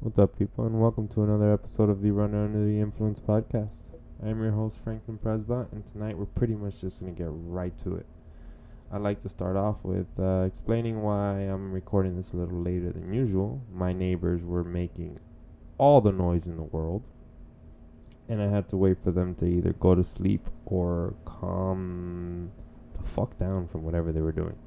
What's up, people, and welcome to another episode of the Runner Under the Influence podcast. I'm your host, Franklin Presba, and tonight we're pretty much just going to get right to it. I'd like to start off with uh, explaining why I'm recording this a little later than usual. My neighbors were making all the noise in the world, and I had to wait for them to either go to sleep or calm the fuck down from whatever they were doing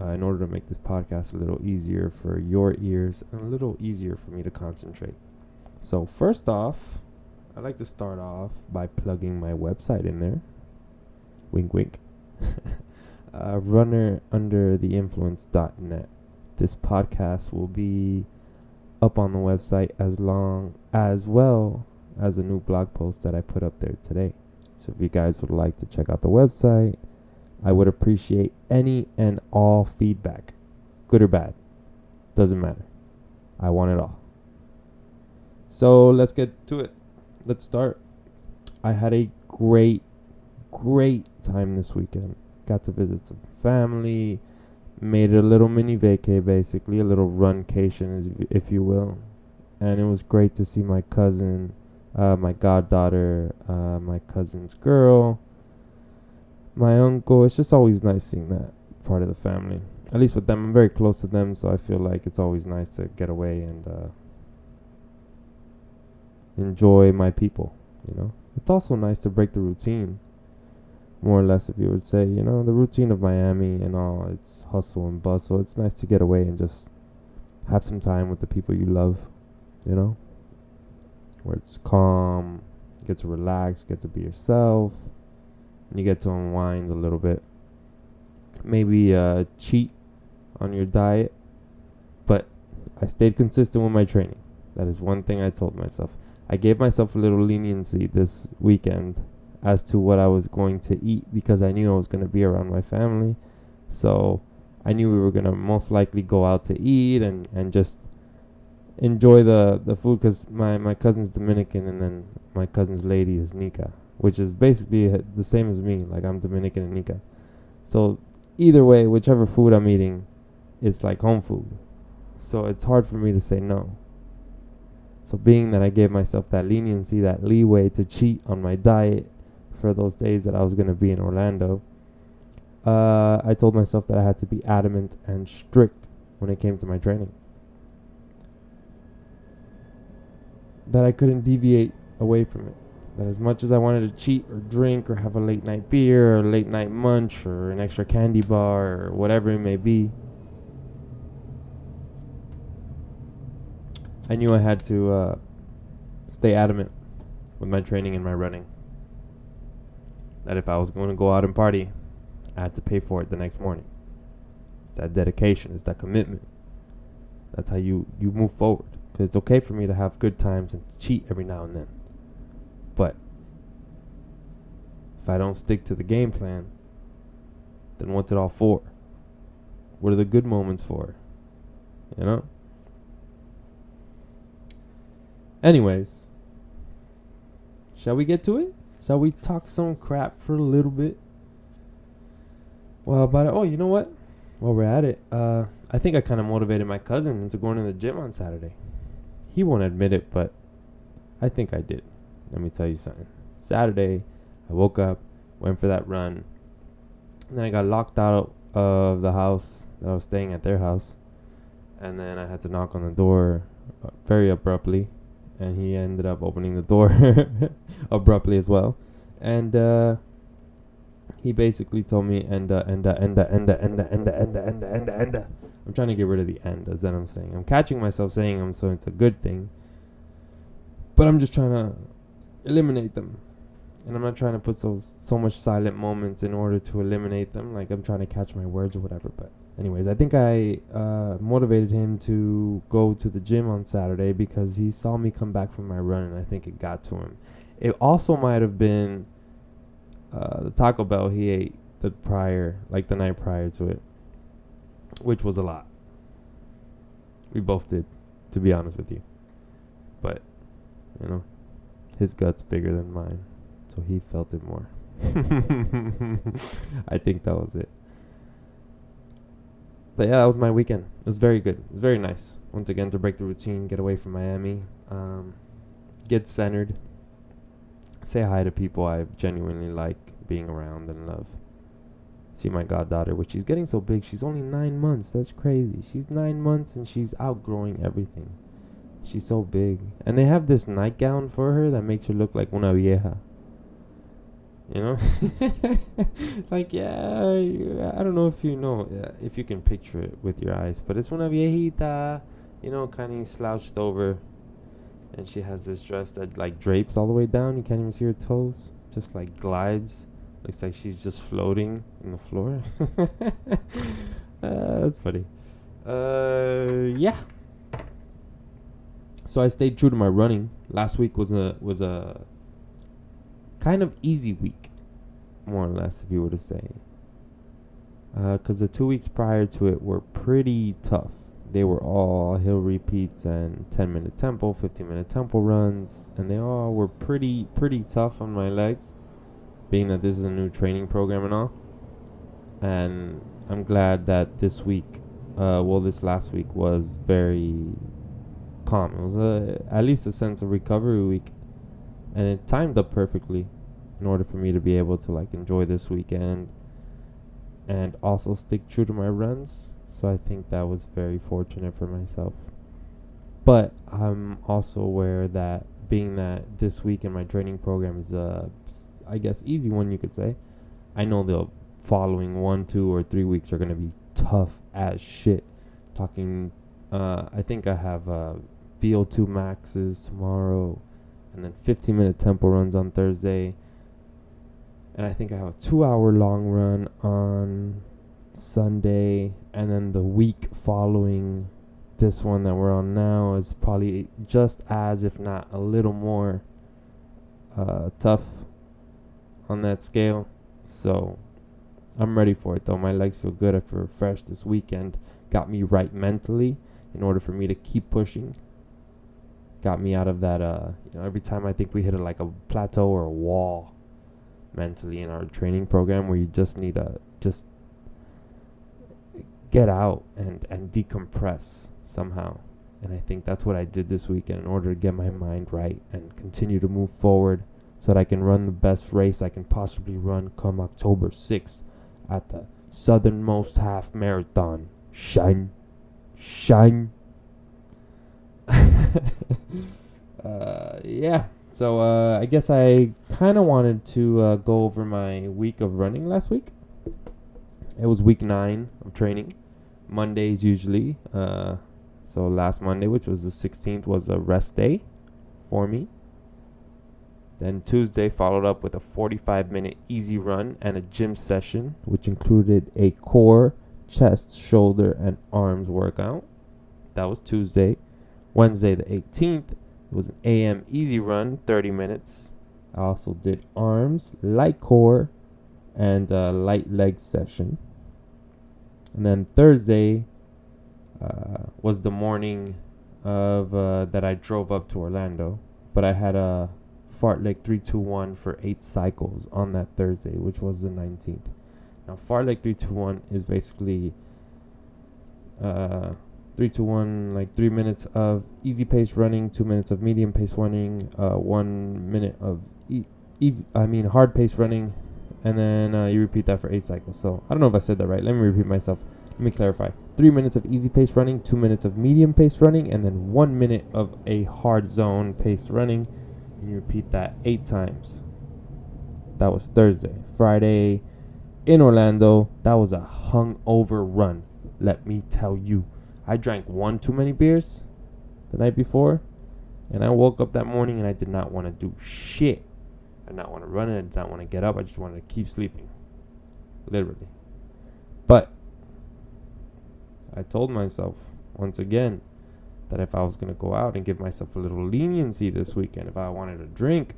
uh, in order to make this podcast a little easier for your ears and a little easier for me to concentrate. So, first off, I'd like to start off by plugging my website in there. Wink, wink. uh, runner under the influence.net. This podcast will be up on the website as long as well as a new blog post that I put up there today. So, if you guys would like to check out the website, I would appreciate any and all feedback, good or bad. Doesn't matter. I want it all. So let's get to it. Let's start. I had a great, great time this weekend. Got to visit some family, made a little mini vacay, basically, a little runcation, if you will. And it was great to see my cousin, uh, my goddaughter, uh, my cousin's girl, my uncle. It's just always nice seeing that part of the family. At least with them, I'm very close to them, so I feel like it's always nice to get away and uh, enjoy my people. You know, it's also nice to break the routine. More or less, if you would say, you know, the routine of Miami and all, it's hustle and bustle. It's nice to get away and just have some time with the people you love, you know, where it's calm, get to relax, get to be yourself, and you get to unwind a little bit. Maybe uh, cheat on your diet, but I stayed consistent with my training. That is one thing I told myself. I gave myself a little leniency this weekend as to what I was going to eat because I knew I was going to be around my family. So I knew we were going to most likely go out to eat and, and just enjoy the, the food because my, my cousin's Dominican and then my cousin's lady is Nica which is basically the same as me. Like I'm Dominican and Nica. So either way, whichever food I'm eating, it's like home food. So it's hard for me to say no. So being that I gave myself that leniency, that leeway to cheat on my diet for those days that I was going to be in Orlando, uh, I told myself that I had to be adamant and strict when it came to my training. That I couldn't deviate away from it that as much as I wanted to cheat or drink or have a late night beer or a late night munch or an extra candy bar or whatever it may be, I knew I had to uh, stay adamant with my training and my running. That if I was going to go out and party, I had to pay for it the next morning. It's that dedication, it's that commitment. That's how you, you move forward. Because it's okay for me to have good times and cheat every now and then. But if I don't stick to the game plan, then what's it all for? What are the good moments for? You know? Anyways, shall we get to it? Shall we talk some crap for a little bit? Well, about it. Oh, you know what? While we're at it, uh, I think I kind of motivated my cousin into going to the gym on Saturday. He won't admit it, but I think I did. Let me tell you something. Saturday, I woke up, went for that run, and then I got locked out of the house that I was staying at their house, and then I had to knock on the door uh, very abruptly, and he ended up opening the door abruptly as well, and uh, he basically told me enda enda enda enda enda enda enda enda enda enda. I'm trying to get rid of the end, as that I'm saying. I'm catching myself saying them, so it's a good thing. But I'm just trying to eliminate them. And I'm not trying to put so so much silent moments in order to eliminate them. Like I'm trying to catch my words or whatever. But anyways, I think I uh, motivated him to go to the gym on Saturday because he saw me come back from my run, and I think it got to him. It also might have been uh, the Taco Bell he ate the prior, like the night prior to it, which was a lot. We both did, to be honest with you. But you know his gut's bigger than mine, so he felt it more. I think that was it. but yeah, that was my weekend. It was very good. It was very nice. Once again, to break the routine, get away from Miami, um, get centered, say hi to people I genuinely like being around and love. See my goddaughter, which she's getting so big. She's only nine months. That's crazy. She's nine months and she's outgrowing everything. She's so big. And they have this nightgown for her that makes her look like una vieja. You know? like, yeah, I don't know if you know, if you can picture it with your eyes, but it's una viejita, you know, kind of slouched over. And she has this dress that, like, drapes all the way down. You can't even see her toes. Just, like, glides. Looks like she's just floating on the floor. uh, that's funny. Uh, yeah. So I stayed true to my running. Last week was a was a kind of easy week, more or less, if you were to say. Because uh, the two weeks prior to it were pretty tough. They were all hill repeats and 10 minute tempo, 15 minute tempo runs, and they all were pretty pretty tough on my legs, being that this is a new training program and all. And I'm glad that this week, uh, well, this last week was very calm. It was a, at least a sense of recovery week, and it timed up perfectly in order for me to be able to like enjoy this weekend and also stick true to my runs. So I think that was very fortunate for myself. But I'm also aware that being that this week in my training program is a, I guess, easy one you could say. I know the following one, two, or three weeks are gonna be tough as shit. Talking, uh, I think I have uh, VO2 maxes tomorrow, and then 15 minute tempo runs on Thursday, and I think I have a two hour long run on Sunday, and then the week following this one that we're on now is probably just as, if not a little more, uh, tough on that scale. So I'm ready for it though. My legs feel good. I feel refreshed this weekend. Got me right mentally in order for me to keep pushing. Got me out of that. Uh, you know, every time I think we hit a, like a plateau or a wall mentally in our training program where you just need to just get out and and decompress somehow. And i think that's what i did this weekend in order to get my mind right and continue to move forward so that i can run the best race i can possibly run come october 6th at the southernmost half marathon. Shine. Shine uh, yeah so uh, I guess I kind of wanted to uh, go over my week of running last week. It was week nine of training. Mondays usually. Uh, so last Monday, which was the 16th, was a rest day for me. Then Tuesday followed up with a 45 minute easy run and a gym session, which included a core, chest, shoulder, and arms workout. That was Tuesday. Wednesday, the 18th, it was an AM easy run, 30 minutes. I also did arms, light core, and a light leg session. And then Thursday uh, was the morning of uh, that I drove up to Orlando, but I had a fartlek 321 for eight cycles on that Thursday, which was the 19th. Now, fartlek 321 is basically uh, three to one, like three minutes of easy pace running, two minutes of medium pace running, uh, one minute of e- easy, I mean hard pace running, and then uh, you repeat that for eight cycles. So I don't know if I said that right. Let me repeat myself. Let me clarify. Three minutes of easy pace running, two minutes of medium pace running, and then one minute of a hard zone paced running, and you repeat that eight times. That was Thursday. Friday in Orlando, that was a hungover run. Let me tell you I drank one too many beers the night before, and I woke up that morning and I did not want to do shit. I did not want to run it. I did not want to get up. I just wanted to keep sleeping. Literally. But I told myself once again that if I was going to go out and give myself a little leniency this weekend, if I wanted to drink,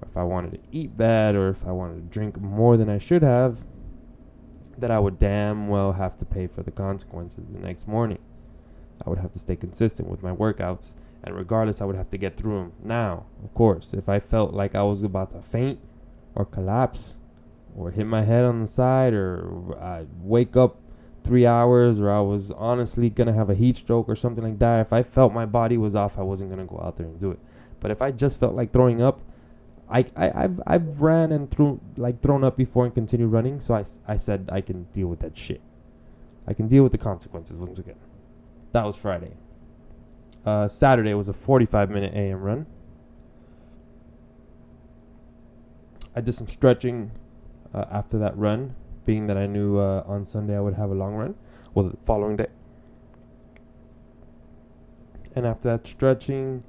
or if I wanted to eat bad, or if I wanted to drink more than I should have, that I would damn well have to pay for the consequences the next morning. I would have to stay consistent with my workouts, and regardless, I would have to get through them. Now, of course, if I felt like I was about to faint or collapse or hit my head on the side or I wake up three hours or I was honestly gonna have a heat stroke or something like that, if I felt my body was off, I wasn't gonna go out there and do it. But if I just felt like throwing up, I, I I've I've ran and threw like thrown up before and continued running, so I, I said I can deal with that shit. I can deal with the consequences once again. That was Friday. Uh, Saturday was a 45 minute AM run. I did some stretching uh, after that run, being that I knew uh, on Sunday I would have a long run, well, the following day. And after that stretching,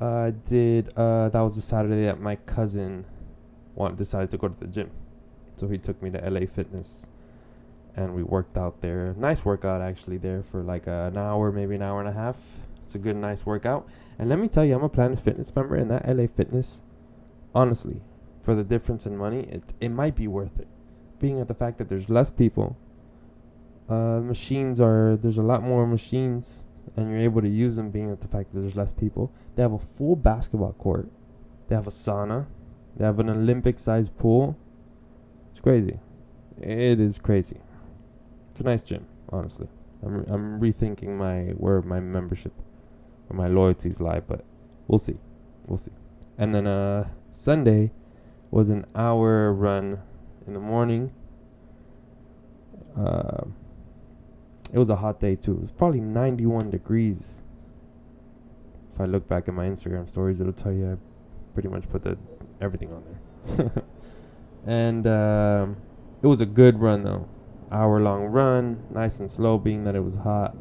I did. Uh, that was the Saturday that my cousin wanted decided to go to the gym, so he took me to LA Fitness, and we worked out there. Nice workout actually there for like an hour, maybe an hour and a half. It's a good, nice workout. And let me tell you, I'm a Planet Fitness member, and that LA Fitness, honestly, for the difference in money, it it might be worth it. Being at the fact that there's less people, uh, machines are there's a lot more machines, and you're able to use them. Being at the fact that there's less people, they have a full basketball court, they have a sauna, they have an Olympic-sized pool. It's crazy. It is crazy. It's a nice gym, honestly. I'm I'm rethinking my where my membership, where my loyalties lie, but we'll see, we'll see. And then uh Sunday, was an hour run in the morning. Uh, it was a hot day too. It was probably 91 degrees. If I look back at my Instagram stories, it'll tell you I pretty much put the everything on there. and um, it was a good run though, hour long run, nice and slow, being that it was hot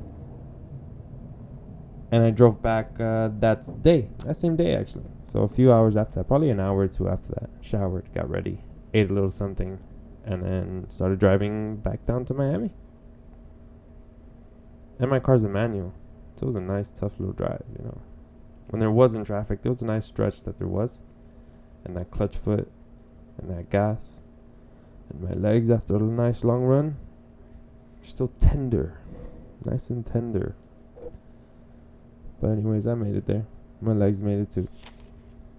and I drove back uh, that day, that same day actually. So a few hours after that, probably an hour or two after that, showered, got ready, ate a little something, and then started driving back down to Miami. And my car's a manual, so it was a nice, tough little drive, you know. When there wasn't traffic, there was a nice stretch that there was, and that clutch foot, and that gas, and my legs after a nice long run, still tender, nice and tender. But anyways, I made it there. My legs made it too.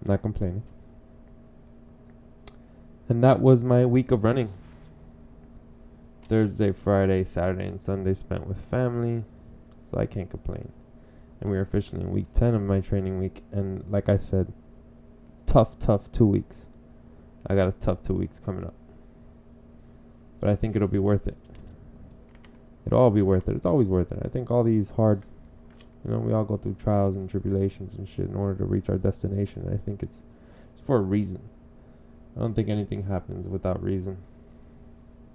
Not complaining. And that was my week of running. Thursday, Friday, Saturday, and Sunday spent with family, so I can't complain. And we are officially in week 10 of my training week. And like I said, tough, tough two weeks. I got a tough two weeks coming up. But I think it'll be worth it. It'll all be worth it. It's always worth it. I think all these hard you know, we all go through trials and tribulations and shit in order to reach our destination. I think it's it's for a reason. I don't think anything happens without reason.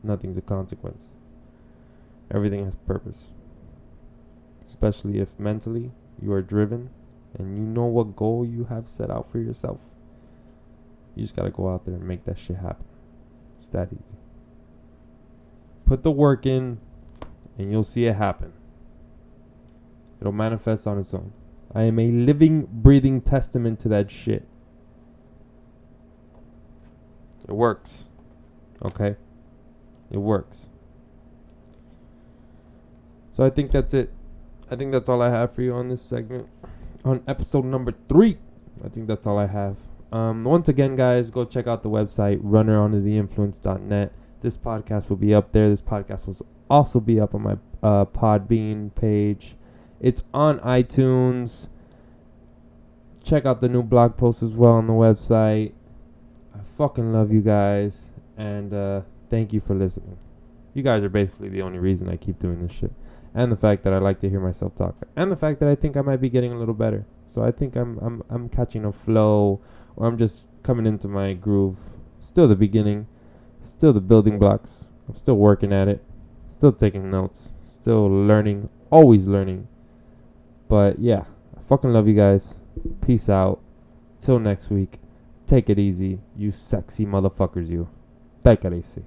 Nothing's a consequence. Everything has purpose. Especially if mentally you are driven and you know what goal you have set out for yourself. You just gotta go out there and make that shit happen. It's that easy. Put the work in and you'll see it happen. It'll manifest on its own. I am a living, breathing testament to that shit. It works. Okay? It works. So I think that's it. I think that's all I have for you on this segment. On episode number three. I think that's all I have. Um, once again, guys, go check out the website, runnerundertheinfluence.net. This podcast will be up there. This podcast will also be up on my uh, Podbean page. It's on iTunes. Check out the new blog post as well on the website. I fucking love you guys. And uh, thank you for listening. You guys are basically the only reason I keep doing this shit. And the fact that I like to hear myself talk. And the fact that I think I might be getting a little better. So I think I'm I'm I'm catching a flow or I'm just coming into my groove. Still the beginning. Still the building blocks. I'm still working at it. Still taking notes. Still learning. Always learning. But yeah, I fucking love you guys. Peace out. Till next week. Take it easy, you sexy motherfuckers, you. Take it easy.